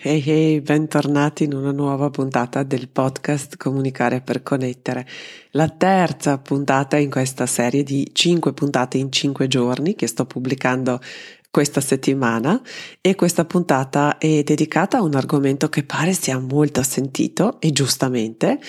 Hey hey, bentornati in una nuova puntata del podcast Comunicare per connettere, la terza puntata in questa serie di 5 puntate in 5 giorni che sto pubblicando questa settimana. E questa puntata è dedicata a un argomento che pare sia molto sentito e giustamente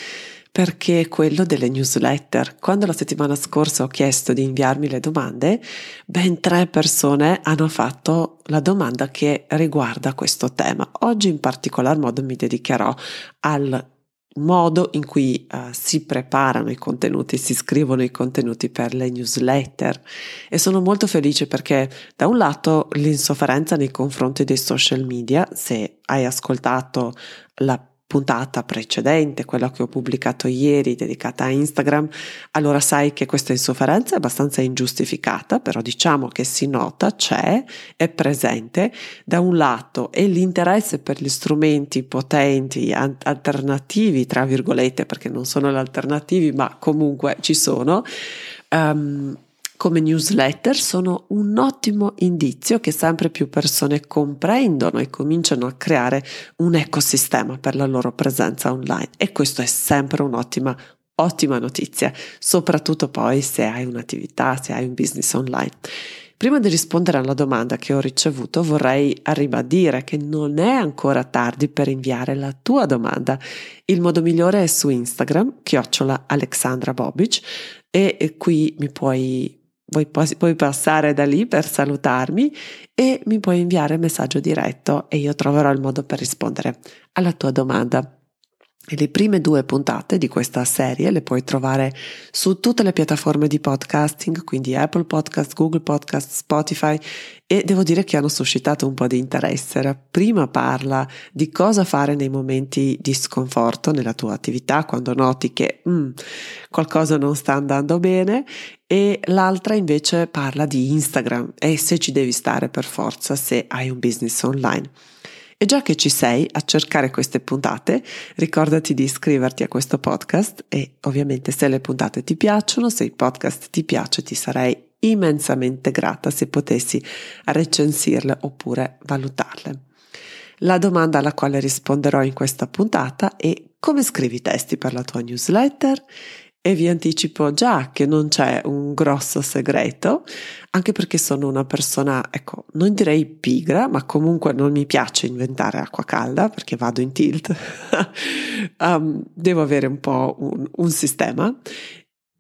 perché è quello delle newsletter. Quando la settimana scorsa ho chiesto di inviarmi le domande, ben tre persone hanno fatto la domanda che riguarda questo tema. Oggi in particolar modo mi dedicherò al modo in cui uh, si preparano i contenuti, si scrivono i contenuti per le newsletter e sono molto felice perché da un lato l'insofferenza nei confronti dei social media, se hai ascoltato la puntata precedente, quella che ho pubblicato ieri dedicata a Instagram, allora sai che questa insofferenza è abbastanza ingiustificata, però diciamo che si nota, c'è, è presente da un lato e l'interesse per gli strumenti potenti, alternativi, tra virgolette, perché non sono alternativi, ma comunque ci sono. Um, come newsletter sono un ottimo indizio che sempre più persone comprendono e cominciano a creare un ecosistema per la loro presenza online e questo è sempre un'ottima ottima notizia, soprattutto poi se hai un'attività, se hai un business online. Prima di rispondere alla domanda che ho ricevuto vorrei ribadire che non è ancora tardi per inviare la tua domanda. Il modo migliore è su Instagram, chiocciola Alexandra Bobic e qui mi puoi Vuoi, puoi passare da lì per salutarmi e mi puoi inviare messaggio diretto e io troverò il modo per rispondere alla tua domanda. E le prime due puntate di questa serie le puoi trovare su tutte le piattaforme di podcasting, quindi Apple Podcast, Google Podcast, Spotify e devo dire che hanno suscitato un po' di interesse. La prima parla di cosa fare nei momenti di sconforto nella tua attività, quando noti che mm, qualcosa non sta andando bene e l'altra invece parla di Instagram e se ci devi stare per forza se hai un business online. E già che ci sei a cercare queste puntate, ricordati di iscriverti a questo podcast e ovviamente se le puntate ti piacciono, se il podcast ti piace, ti sarei immensamente grata se potessi recensirle oppure valutarle. La domanda alla quale risponderò in questa puntata è come scrivi testi per la tua newsletter e vi anticipo già che non c'è un grosso segreto, anche perché sono una persona, ecco, non direi pigra, ma comunque non mi piace inventare acqua calda perché vado in tilt. um, devo avere un po' un, un sistema.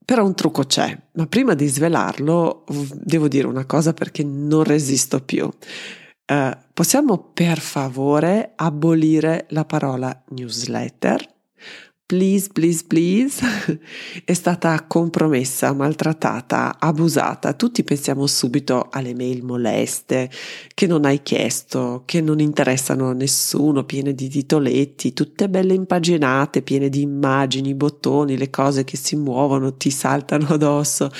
Però un trucco c'è, ma prima di svelarlo devo dire una cosa perché non resisto più. Uh, possiamo per favore abolire la parola newsletter? Please, please, please, è stata compromessa, maltrattata, abusata. Tutti pensiamo subito alle mail moleste che non hai chiesto, che non interessano a nessuno, piene di titoletti, tutte belle impaginate, piene di immagini, bottoni, le cose che si muovono, ti saltano addosso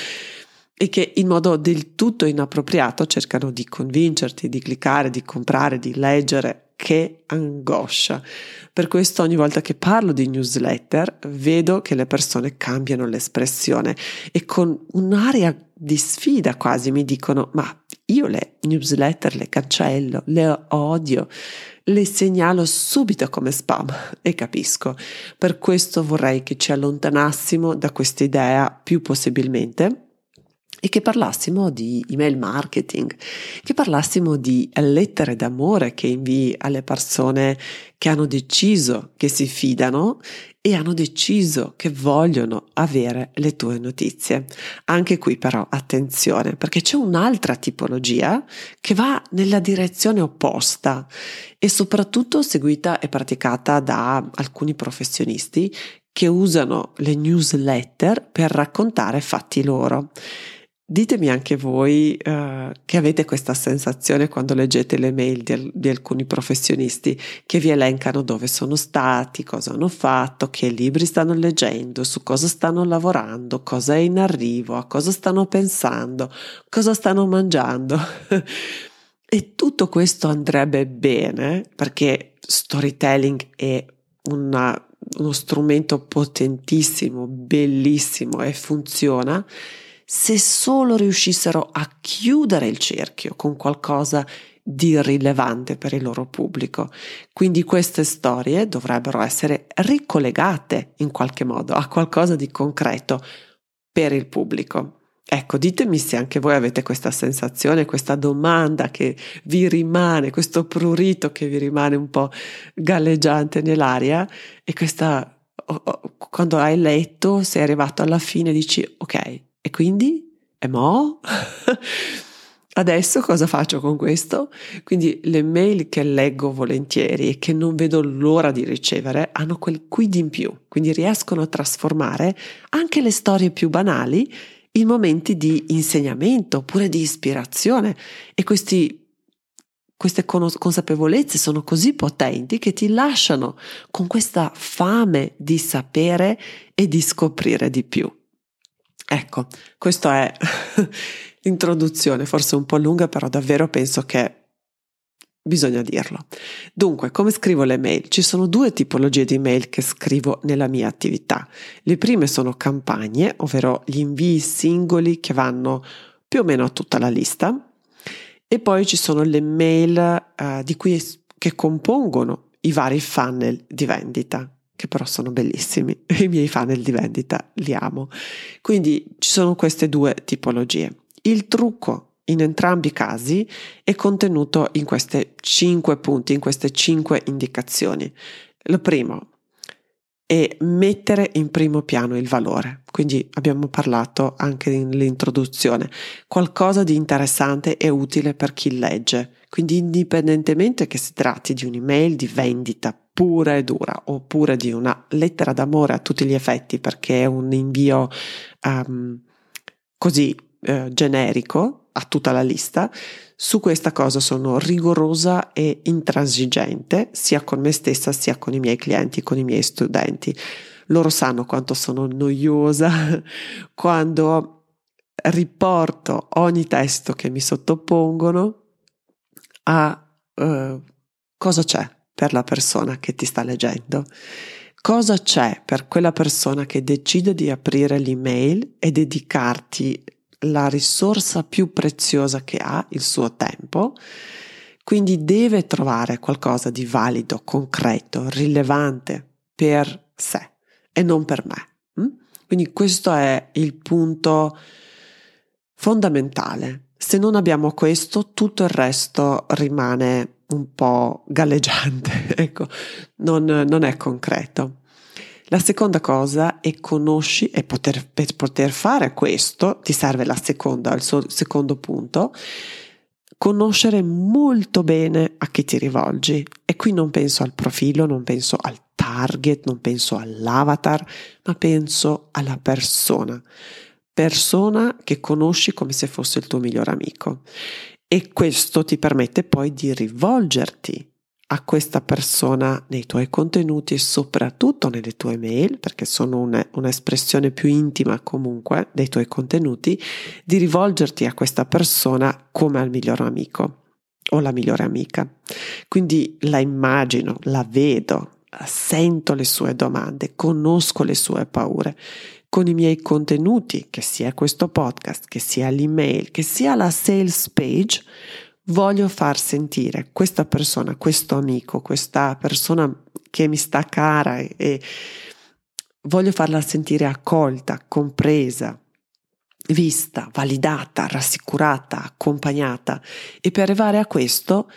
e che in modo del tutto inappropriato cercano di convincerti, di cliccare, di comprare, di leggere che angoscia. Per questo ogni volta che parlo di newsletter vedo che le persone cambiano l'espressione e con un'aria di sfida quasi mi dicono ma io le newsletter le cancello, le odio, le segnalo subito come spam e capisco. Per questo vorrei che ci allontanassimo da questa idea più possibilmente e che parlassimo di email marketing, che parlassimo di lettere d'amore che invii alle persone che hanno deciso che si fidano e hanno deciso che vogliono avere le tue notizie. Anche qui però attenzione perché c'è un'altra tipologia che va nella direzione opposta e soprattutto seguita e praticata da alcuni professionisti che usano le newsletter per raccontare fatti loro. Ditemi anche voi uh, che avete questa sensazione quando leggete le mail di, di, alcuni professionisti che vi elencano dove sono stati, cosa hanno fatto, che libri stanno leggendo, su cosa stanno lavorando, cosa è in arrivo, a cosa stanno pensando, cosa stanno mangiando. e tutto questo andrebbe bene perché storytelling è una, uno strumento potentissimo, bellissimo e funziona se solo riuscissero a chiudere il cerchio con qualcosa di rilevante per il loro pubblico. Quindi queste storie dovrebbero essere ricollegate in qualche modo a qualcosa di concreto per il pubblico. Ecco, ditemi se anche voi avete questa sensazione, questa domanda che vi rimane, questo prurito che vi rimane un po' galleggiante nell'aria e questa, quando hai letto, sei arrivato alla fine, dici ok, e quindi? E mo? Adesso cosa faccio con questo? Quindi le mail che leggo volentieri e che non vedo l'ora di ricevere hanno quel quid in più, quindi riescono a trasformare anche le storie più banali in momenti di insegnamento oppure di ispirazione e questi, queste consapevolezze sono così potenti che ti lasciano con questa fame di sapere e di scoprire di più. Ecco, questa è l'introduzione, forse un po' lunga, però davvero penso che bisogna dirlo. Dunque, come scrivo le mail? Ci sono due tipologie di mail che scrivo nella mia attività. Le prime sono campagne, ovvero gli invii singoli che vanno più o meno a tutta la lista, e poi ci sono le mail eh, di cui, che compongono i vari funnel di vendita che però sono bellissimi. I miei funnel di vendita li amo. Quindi ci sono queste due tipologie. Il trucco in entrambi i casi è contenuto in queste cinque punti, in queste cinque indicazioni. Il primo è mettere in primo piano il valore. Quindi abbiamo parlato anche nell'introduzione, qualcosa di interessante e utile per chi legge. Quindi indipendentemente che si tratti di un'email di vendita pura e dura oppure di una lettera d'amore a tutti gli effetti perché è un invio um, così uh, generico a tutta la lista, su questa cosa sono rigorosa e intransigente sia con me stessa sia con i miei clienti, con i miei studenti. Loro sanno quanto sono noiosa quando riporto ogni testo che mi sottopongono a uh, cosa c'è per la persona che ti sta leggendo? Cosa c'è per quella persona che decide di aprire l'email e dedicarti la risorsa più preziosa che ha, il suo tempo? Quindi deve trovare qualcosa di valido, concreto, rilevante per sé e non per me. Mm? Quindi questo è il punto fondamentale. Se non abbiamo questo, tutto il resto rimane un po' galleggiante, ecco, non, non, è concreto. La seconda cosa è conosci e poter, per poter fare questo ti serve la seconda, il suo secondo punto, conoscere molto bene a chi ti rivolgi. E qui non penso al profilo, non penso al target, non penso all'avatar, ma penso alla persona. Persona che conosci come se fosse il tuo migliore amico e questo ti permette poi di rivolgerti a questa persona nei tuoi contenuti e soprattutto nelle tue mail, perché sono una, un'espressione più intima comunque dei tuoi contenuti, di rivolgerti a questa persona come al miglior amico o la migliore amica. Quindi la immagino, la vedo, sento le sue domande, conosco le sue paure con i miei contenuti, che sia questo podcast, che sia l'email, che sia la sales page, voglio far sentire questa persona, questo amico, questa persona che mi sta cara e voglio farla sentire accolta, compresa, vista, validata, rassicurata, accompagnata e per arrivare a questo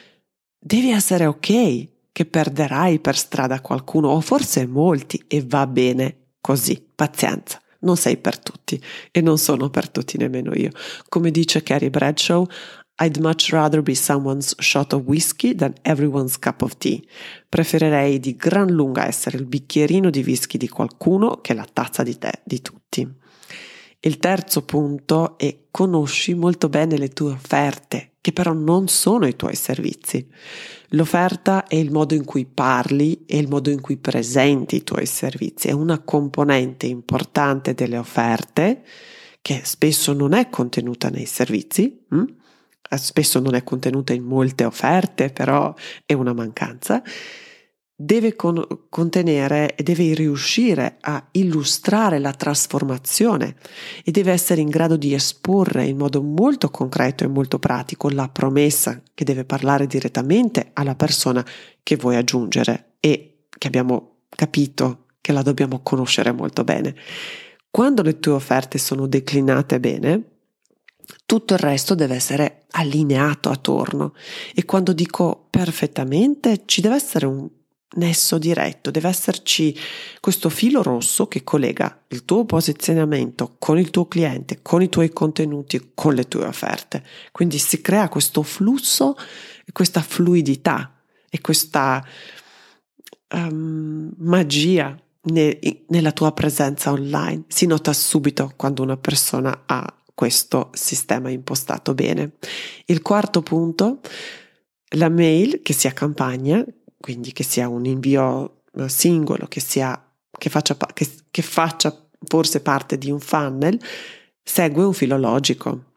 devi essere ok che perderai per strada qualcuno o forse molti e va bene così, pazienza non sei per tutti e non sono per tutti nemmeno io. Come dice Carrie Bradshaw, I'd much rather be someone's shot of whiskey than everyone's cup of tea. Preferirei di gran lunga essere il bicchierino di whisky di qualcuno che la tazza di tè di tutti. Il terzo punto è conosci molto bene le tue offerte, che però non sono i tuoi servizi. L'offerta è il modo in cui parli e il modo in cui presenti i tuoi servizi, è una componente importante delle offerte che spesso non è contenuta nei servizi, hm? Spesso non è contenuta in molte offerte, però è una mancanza deve con- contenere e deve riuscire a illustrare la trasformazione e deve essere in grado di esporre in modo molto concreto e molto pratico la promessa che deve parlare direttamente alla persona che vuoi aggiungere e che abbiamo capito che la dobbiamo conoscere molto bene. Quando le tue offerte sono declinate bene, tutto il resto deve essere allineato attorno e quando dico perfettamente ci deve essere un nesso diretto, deve esserci questo filo rosso che collega il tuo posizionamento con il tuo cliente, con i tuoi contenuti, con le tue offerte. Quindi si crea questo flusso, questa fluidità e questa um, magia ne, nella tua presenza online. Si nota subito quando una persona ha questo sistema impostato bene. Il quarto punto, la mail che sia campagna, quindi che sia un invio eh, singolo, che, sia, che, faccia, che, che faccia forse parte di un funnel, segue un filo logico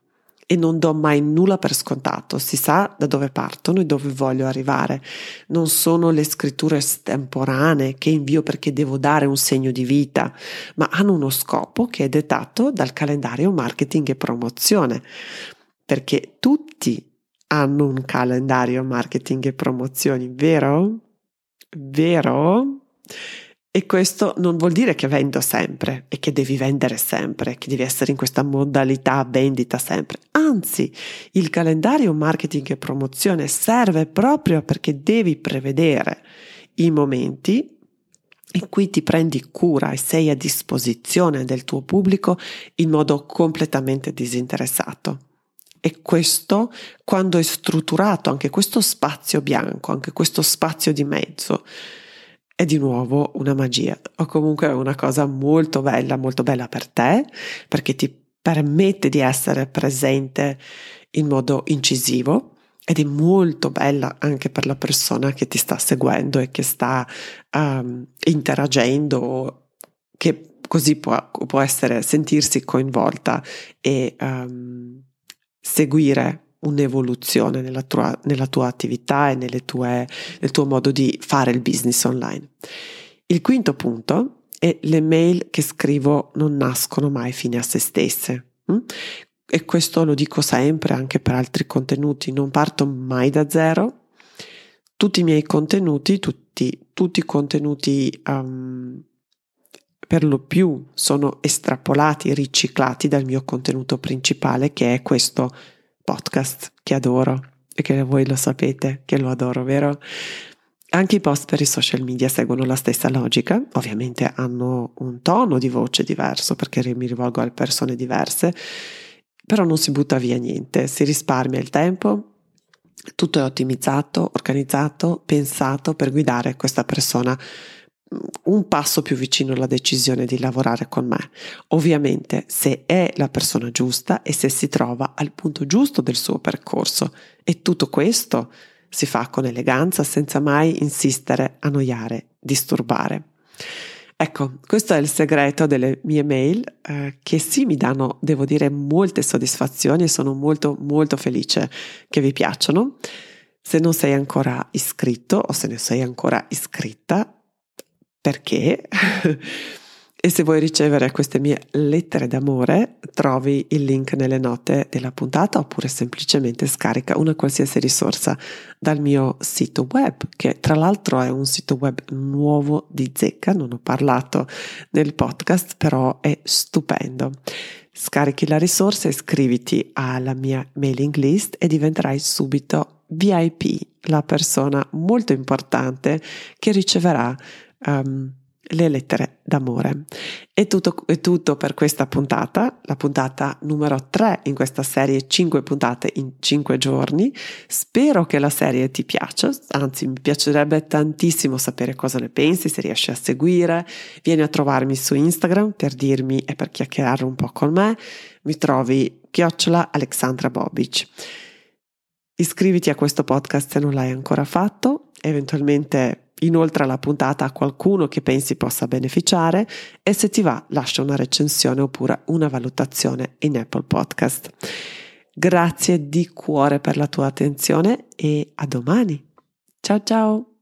e non do mai nulla per scontato, si sa da dove partono e dove voglio arrivare. Non sono le scritture estemporanee che invio perché devo dare un segno di vita, ma hanno uno scopo che è dettato dal calendario marketing e promozione, perché tutti hanno un calendario marketing e promozioni, vero? Vero? E questo non vuol dire che vendo sempre e che devi vendere sempre, che devi essere in questa modalità vendita sempre. Anzi, il calendario marketing e promozione serve proprio perché devi prevedere i momenti in cui ti prendi cura e sei a disposizione del tuo pubblico in modo completamente disinteressato. E questo, quando è strutturato, anche questo spazio bianco, anche questo spazio di mezzo, è di nuovo una magia o comunque una cosa molto bella, molto bella per te, perché ti permette di essere presente in modo incisivo ed è molto bella anche per la persona che ti sta seguendo e che sta um, interagendo, che così può, può essere sentirsi coinvolta e um, seguire un'evoluzione nella tua, nella tua attività e tue, nel tuo modo di fare il business online. Il quinto punto è le mail che scrivo non nascono mai fine a se stesse. Hm? E questo lo dico sempre anche per altri contenuti, non parto mai da zero. Tutti i miei contenuti, tutti, tutti i contenuti um, per lo più sono estrapolati, riciclati dal mio contenuto principale che è questo podcast che adoro e che voi lo sapete che lo adoro, vero? Anche i post per i social media seguono la stessa logica, ovviamente hanno un tono di voce diverso perché mi rivolgo a persone diverse, però non si butta via niente, si risparmia il tempo, tutto è ottimizzato, organizzato, pensato per guidare questa persona un passo più vicino alla decisione di lavorare con me. Ovviamente se è la persona giusta e se si trova al punto giusto del suo percorso. E tutto questo si fa con eleganza senza mai insistere, annoiare, disturbare. Ecco, questo è il segreto delle mie mail eh, che sì mi danno, devo dire, molte soddisfazioni e sono molto molto felice che vi piacciono. Se non sei ancora iscritto o se ne sei ancora iscritta, perché. e se vuoi ricevere queste mie lettere d'amore, trovi il link nelle note della puntata oppure semplicemente scarica una qualsiasi risorsa dal mio sito web, che tra l'altro è un sito web nuovo di zecca, non ho parlato nel podcast, però è stupendo. Scarichi la risorsa, iscriviti alla mia mailing list e diventerai subito VIP, la persona molto importante che riceverà um, le lettere d'amore. È tutto, è tutto per questa puntata, la puntata numero 3 in questa serie 5 puntate in 5 giorni. Spero che la serie ti piaccia, anzi mi piacerebbe tantissimo sapere cosa ne pensi, se riesci a seguire. Vieni a trovarmi su Instagram per dirmi e per chiacchierare un po' con me. Mi trovi chiocciola Alexandra Bobic. Iscriviti a questo podcast se non l'hai ancora fatto, eventualmente inoltre la puntata a qualcuno che pensi possa beneficiare e se ti va lascia una recensione oppure una valutazione in Apple Podcast. Grazie di cuore per la tua attenzione e a domani. Ciao ciao!